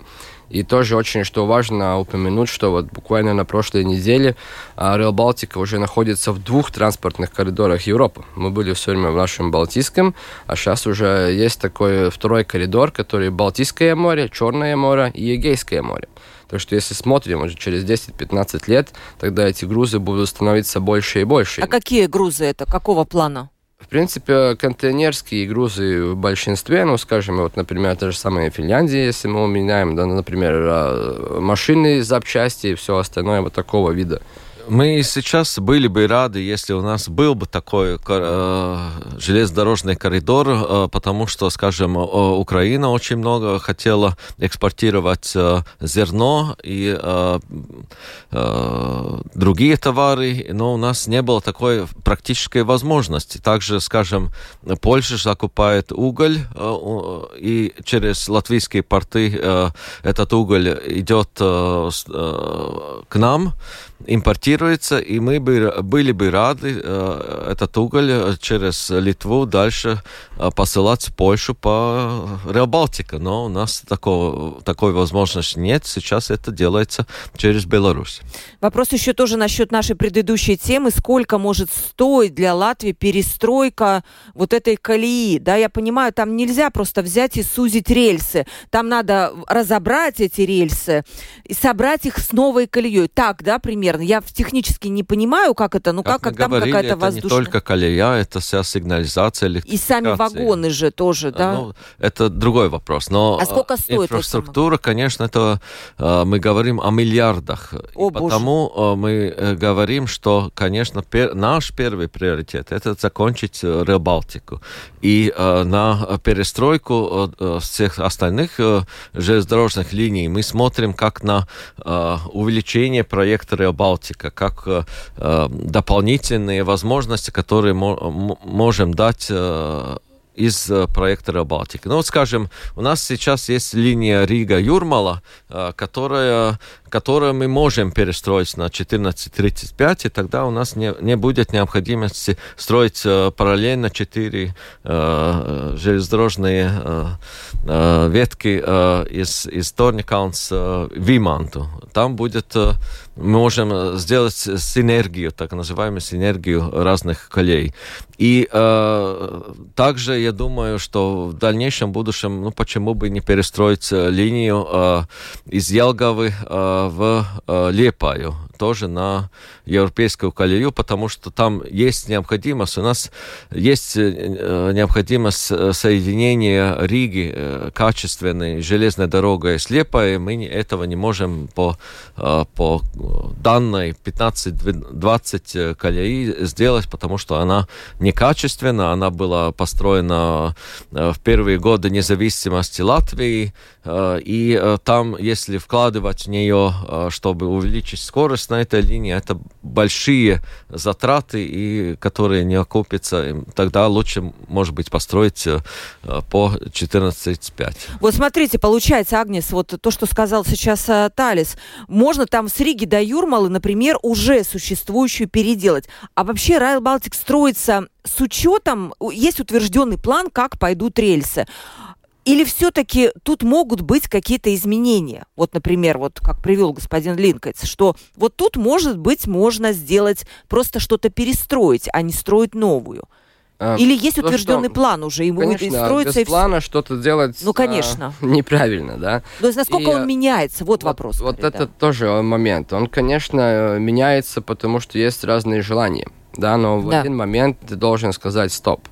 Speaker 3: И тоже очень, что важно упомянуть, что вот буквально на прошлой неделе Rail Балтика уже находится в двух транспортных коридорах Европы. Мы были все время в нашем Балтийском, а сейчас уже есть такой второй коридор, который Балтийское море, Черное море и Егейское море. Так что если смотрим уже через 10-15 лет, тогда эти грузы будут становиться больше и больше.
Speaker 1: А какие грузы это? Какого плана?
Speaker 3: В принципе, контейнерские грузы в большинстве, ну, скажем, вот, например, та же самая Финляндия, если мы уменяем, да, например, а, машины, запчасти и все остальное вот такого вида.
Speaker 2: Мы сейчас были бы рады, если у нас был бы такой э, железнодорожный коридор, э, потому что, скажем, э, Украина очень много хотела экспортировать э, зерно и э, э, другие товары, но у нас не было такой практической возможности. Также, скажем, Польша закупает уголь, э, и через латвийские порты э, этот уголь идет э, э, к нам, импортируется, и мы бы, были бы рады э, этот уголь э, через Литву дальше э, посылать в Польшу по Реал Но у нас такого, такой возможности нет. Сейчас это делается через Беларусь.
Speaker 1: Вопрос еще тоже насчет нашей предыдущей темы. Сколько может стоить для Латвии перестройка вот этой колеи? Да, я понимаю, там нельзя просто взять и сузить рельсы. Там надо разобрать эти рельсы и собрать их с новой колеей. Так, да, примерно? Примерно? Я технически не понимаю, как это, ну как,
Speaker 2: как,
Speaker 1: как там какая-то воздушная...
Speaker 2: не только колея, это вся сигнализация,
Speaker 1: И сами вагоны же тоже, да? Ну,
Speaker 2: это другой вопрос. Но
Speaker 1: а сколько стоит
Speaker 2: инфраструктура, это? конечно, это э, мы говорим о миллиардах.
Speaker 1: О,
Speaker 2: и потому э, мы э, говорим, что, конечно, пер, наш первый приоритет это закончить Рыбалтику. И на перестройку всех остальных железнодорожных линий мы смотрим как на увеличение проекта Балтика, как э, э, дополнительные возможности, которые мо можем дать э, из проекта Baltica. Ну, вот, скажем, у нас сейчас есть линия Рига-Юрмала, которая которую мы можем перестроить на 14.35, и тогда у нас не, не будет необходимости строить э, параллельно четыре э, железнодорожные э, э, ветки э, из, из Торникаунс э, в Виманту. Там будет, э, мы можем сделать синергию, так называемую синергию разных колей. И э, также я думаю, что в дальнейшем будущем, ну почему бы не перестроить э, линию э, из Ялгавы э, в э, Лепаю тоже на европейскую колею, потому что там есть необходимость, у нас есть э, необходимость э, соединения Риги качественной железной дорогой с Лепой, мы этого не можем по, по данной 15-20 колеи сделать, потому что она некачественна, она была построена в первые годы независимости Латвии, и там, если вкладывать в нее, чтобы увеличить скорость, на этой линии это большие затраты, и которые не окупятся. Тогда лучше, может быть, построить э, по 14,5.
Speaker 1: Вот смотрите, получается, Агнес, вот то, что сказал сейчас э, Талис, можно там с Риги до Юрмалы, например, уже существующую переделать. А вообще Райл Балтик строится с учетом, есть утвержденный план, как пойдут рельсы. Или все-таки тут могут быть какие-то изменения? Вот, например, вот как привел господин Линкольц, что вот тут, может быть, можно сделать, просто что-то перестроить, а не строить новую. А, Или есть утвержденный что, план уже, ему
Speaker 3: конечно, строится
Speaker 1: без
Speaker 3: и плана что-то делать
Speaker 1: ну, конечно.
Speaker 3: А, неправильно, да.
Speaker 1: То есть насколько и, он меняется, вот, вот вопрос.
Speaker 3: Вот это да. тоже момент. Он, конечно, меняется, потому что есть разные желания, да, но в да. один момент ты должен сказать стоп.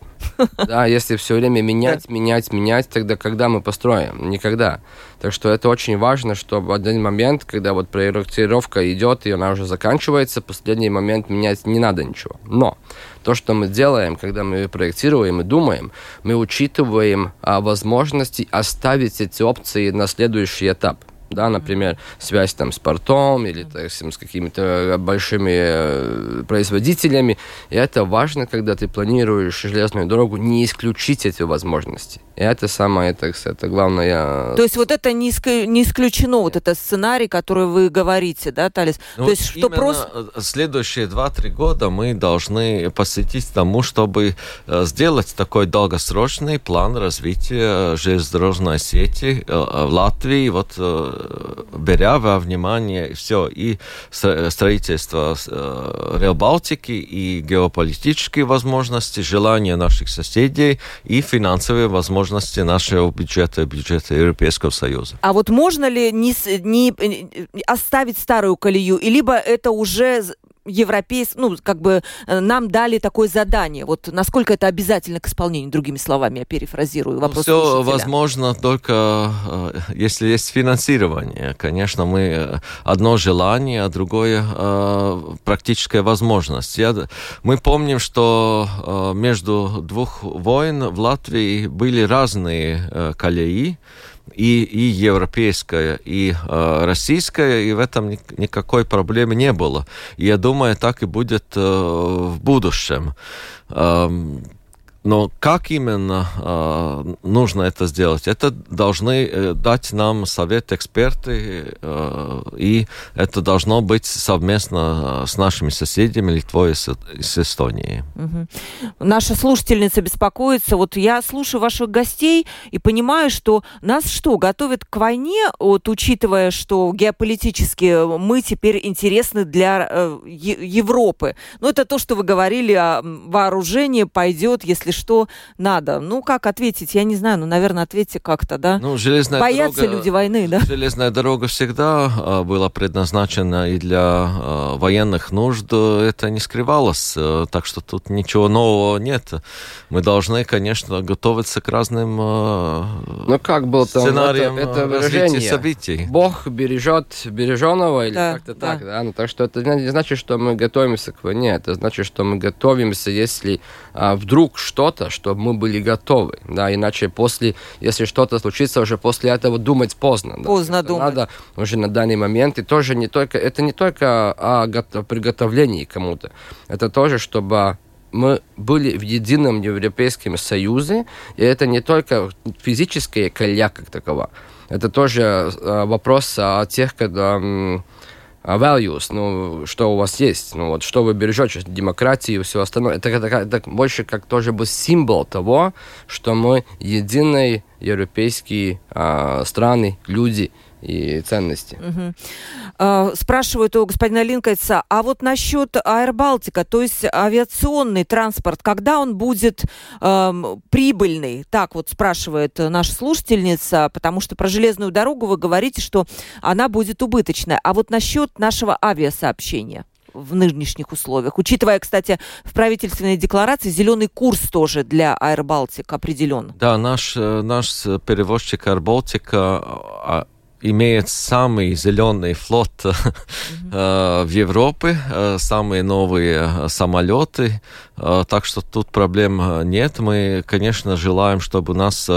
Speaker 3: Да, если все время менять, менять, менять, тогда когда мы построим? Никогда. Так что это очень важно, чтобы в один момент, когда вот проектировка идет и она уже заканчивается, в последний момент менять не надо ничего. Но то, что мы делаем, когда мы проектируем и думаем, мы учитываем а, возможности оставить эти опции на следующий этап да, например, связь там с портом или так, с какими-то большими э, производителями. И это важно, когда ты планируешь железную дорогу, не исключить эти возможности. И это самое, это, это главное.
Speaker 1: То есть вот это не, не исключено, вот это сценарий, который вы говорите, да, Талис?
Speaker 2: Ну,
Speaker 1: То есть что просто...
Speaker 2: Э, следующие 2-3 года мы должны посвятить тому, чтобы э, сделать такой долгосрочный план развития железнодорожной сети в Латвии, вот беря во внимание все и строительство Реал Балтики, и геополитические возможности, желания наших соседей, и финансовые возможности нашего бюджета бюджета Европейского Союза.
Speaker 1: А вот можно ли не, не оставить старую колею, и либо это уже европейс, ну, как бы э, нам дали такое задание. Вот насколько это обязательно к исполнению, другими словами, я перефразирую вопрос.
Speaker 2: Ну, все возможно только э, если есть финансирование. Конечно, мы э, одно желание, а другое практическая возможность. Я, мы помним, что между двух войн в Латвии были разные колеи и, и европейская, и э, российская, и в этом ни, никакой проблемы не было. Я думаю, так и будет э, в будущем. Эм, но как именно э, нужно это сделать? Это должны э, дать нам совет эксперты, э, и это должно быть совместно с нашими соседями Литвой и с, с Эстонией.
Speaker 1: Угу. Наша слушательница беспокоится. Вот я слушаю ваших гостей и понимаю, что нас что, готовят к войне, вот, учитывая, что геополитически мы теперь интересны для э, Европы. Но это то, что вы говорили, о вооружении пойдет, если что надо. Ну, как ответить? Я не знаю, ну, наверное, ответьте как-то, да?
Speaker 2: Ну, железная
Speaker 1: Боятся
Speaker 2: дорога,
Speaker 1: люди войны, да?
Speaker 2: Железная дорога всегда а, была предназначена и для а, военных нужд. Это не скрывалось, а, так что тут ничего нового нет. Мы должны, конечно, готовиться к разным
Speaker 3: ну, как был там
Speaker 2: сценариям
Speaker 3: это, это
Speaker 2: выражение. событий.
Speaker 3: Бог бережет береженного или да, как-то да. так, да? Ну, так что это не значит, что мы готовимся к войне, это значит, что мы готовимся, если а, вдруг что что-то, чтобы мы были готовы, да, иначе после, если что-то случится, уже после этого думать поздно. Да.
Speaker 1: Поздно думать.
Speaker 3: Надо уже на данный момент, и тоже не только, это не только о приготовлении кому-то, это тоже, чтобы мы были в едином Европейском Союзе, и это не только физическая колея как такова, это тоже э, вопрос о тех, когда values, ну, что у вас есть, ну, вот, что вы бережете, демократию и все остальное. Это, это, это больше как тоже бы символ того, что мы единые европейские э, страны, люди, и ценности.
Speaker 1: Угу. Спрашивают у господина Линкольца, а вот насчет Аэробалтика, то есть авиационный транспорт, когда он будет э, прибыльный? Так вот спрашивает наша слушательница, потому что про железную дорогу вы говорите, что она будет убыточная. А вот насчет нашего авиасообщения? в нынешних условиях. Учитывая, кстати, в правительственной декларации зеленый курс тоже для Аэробалтик определен.
Speaker 2: Да, наш, э, наш перевозчик Аэробалтика имеет самый зеленый флот mm-hmm. в Европе, э, самые новые э, самолеты, так что тут проблем нет. Мы, конечно, желаем, чтобы у нас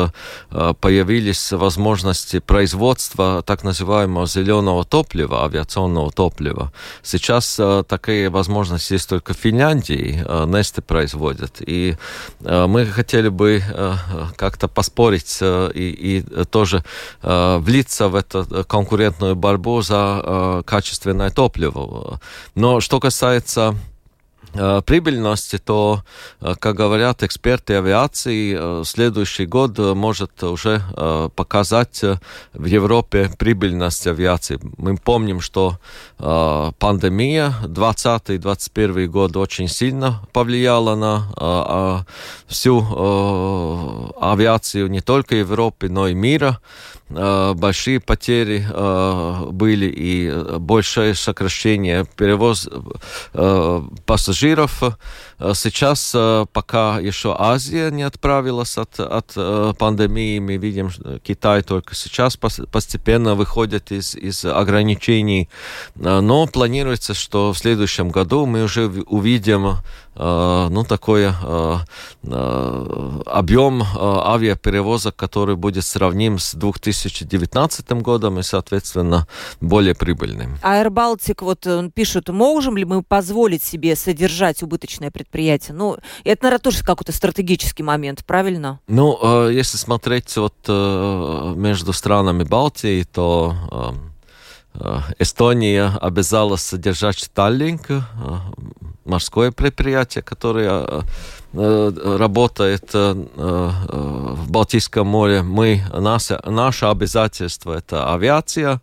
Speaker 2: появились возможности производства так называемого зеленого топлива, авиационного топлива. Сейчас такие возможности есть только в Финляндии, Несте производят. И мы хотели бы как-то поспорить и, и тоже влиться в это конкурентную борьбу за э, качественное топливо. Но что касается Э, прибыльности, то, э, как говорят эксперты авиации, э, следующий год может уже показать в Европе прибыльность авиации. Мы помним, что пандемия 2020-2021 год очень сильно повлияла на а, всю авиацию не только Европы, но и мира. Большие потери были и большее сокращение перевоз пассажиров пассажиров. Э, сейчас, э, пока еще Азия не отправилась от, от э, пандемии, мы видим, что Китай только сейчас постепенно выходит из, из ограничений. Но планируется, что в следующем году мы уже увидим ну, такой объем авиаперевозок, который будет сравним с 2019 годом и, соответственно, более прибыльным.
Speaker 1: А Baltic, вот он пишет, можем ли мы позволить себе содержать убыточное предприятие? Ну, это, наверное, тоже какой-то стратегический момент, правильно?
Speaker 2: Ну, если смотреть вот между странами Балтии, то Эстония обязалась содержать Таллинг, морское предприятие, которое э, работает э, э, в Балтийском море. Мы, наше, наше обязательство – это авиация.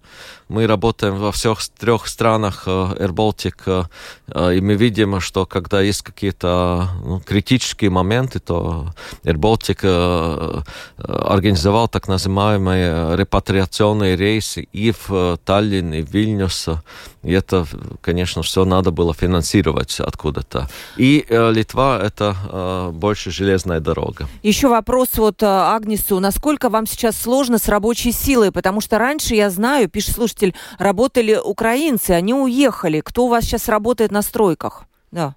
Speaker 2: Мы работаем во всех трех странах Air Baltic, и мы видим, что когда есть какие-то ну, критические моменты, то Air Baltic организовал так называемые репатриационные рейсы и в Таллин, и в Вильнюс. И это, конечно, все надо было финансировать откуда-то. И э, Литва это э, больше железная дорога.
Speaker 1: Еще вопрос вот э, Агнесу. Насколько вам сейчас сложно с рабочей силой? Потому что раньше, я знаю, пишет слушатель, работали украинцы, они уехали. Кто у вас сейчас работает на стройках? Да.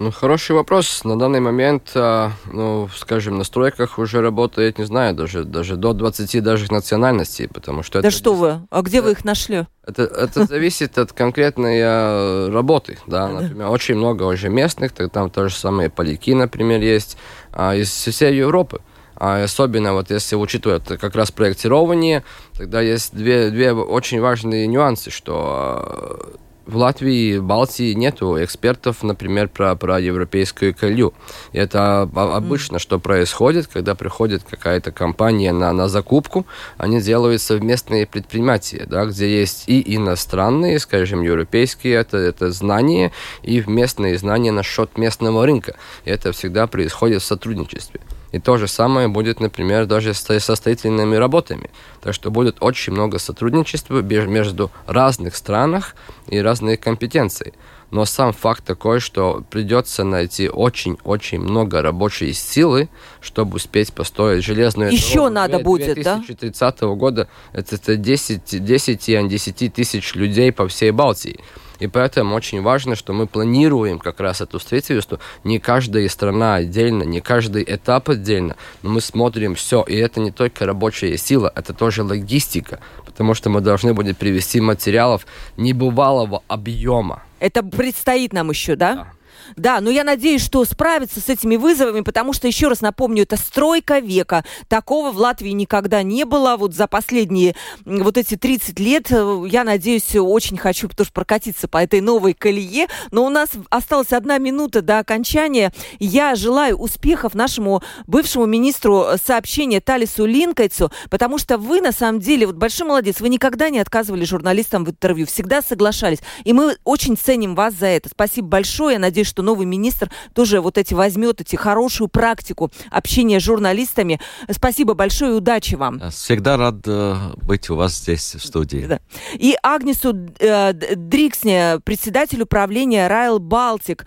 Speaker 3: Ну, хороший вопрос. На данный момент, а, ну, скажем, на стройках уже работает, не знаю, даже, даже до 20 даже национальностей, потому что...
Speaker 1: Да
Speaker 3: это,
Speaker 1: что вы? А где вы их нашли?
Speaker 3: Это, это зависит от конкретной а, работы, да, например, очень много уже местных, там то же самое поляки, например, есть, а, из всей Европы. А особенно вот если учитывать как раз проектирование, тогда есть две, две очень важные нюансы, что в Латвии, в Балтии нету экспертов, например, про, про европейскую колью. И это обычно, что происходит, когда приходит какая-то компания на, на закупку, они делают совместные предприятия, да, где есть и иностранные, скажем, европейские, это, это знания, и местные знания насчет местного рынка. И это всегда происходит в сотрудничестве. И то же самое будет, например, даже со строительными работами. Так что будет очень много сотрудничества между разных странах и разных компетенций. Но сам факт такой, что придется найти очень-очень много рабочей силы, чтобы успеть построить железную
Speaker 1: Еще дорогу. надо будет,
Speaker 3: 2030 да? года это 10, 10, 10 тысяч людей по всей Балтии. И поэтому очень важно, что мы планируем как раз эту строительство. Не каждая страна отдельно, не каждый этап отдельно, но мы смотрим все. И это не только рабочая сила, это тоже логистика, потому что мы должны будем привести материалов небывалого объема.
Speaker 1: Это предстоит нам еще, да?
Speaker 3: Да.
Speaker 1: Да, но я надеюсь, что справится с этими вызовами, потому что, еще раз напомню, это стройка века. Такого в Латвии никогда не было. Вот за последние вот эти 30 лет, э, я надеюсь, очень хочу тоже прокатиться по этой новой колее. Но у нас осталась одна минута до окончания. Я желаю успехов нашему бывшему министру сообщения Талису Линкайцу, потому что вы, на самом деле, вот большой молодец, вы никогда не отказывали журналистам в интервью, всегда соглашались. И мы очень ценим вас за это. Спасибо большое. Я надеюсь, что новый министр тоже вот эти возьмет, эти хорошую практику общения с журналистами. Спасибо большое и удачи вам.
Speaker 2: Всегда рад э, быть у вас здесь, в студии. Да.
Speaker 1: И Агнесу э, Дриксне, председатель управления Райл Балтик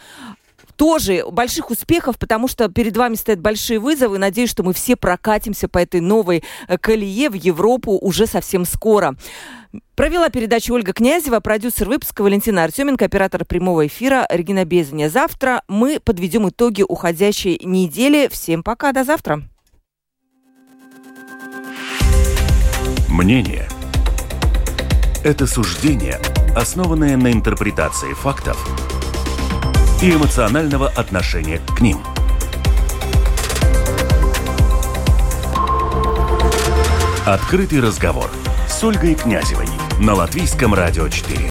Speaker 1: тоже больших успехов, потому что перед вами стоят большие вызовы. Надеюсь, что мы все прокатимся по этой новой э, колее в Европу уже совсем скоро. Провела передачу Ольга Князева, продюсер выпуска Валентина Артеменко, оператор прямого эфира Регина Безаня. Завтра мы подведем итоги уходящей недели. Всем пока, до завтра.
Speaker 4: Мнение – это суждение, основанное на интерпретации фактов и эмоционального отношения к ним. Открытый разговор с Ольгой Князевой на Латвийском радио 4.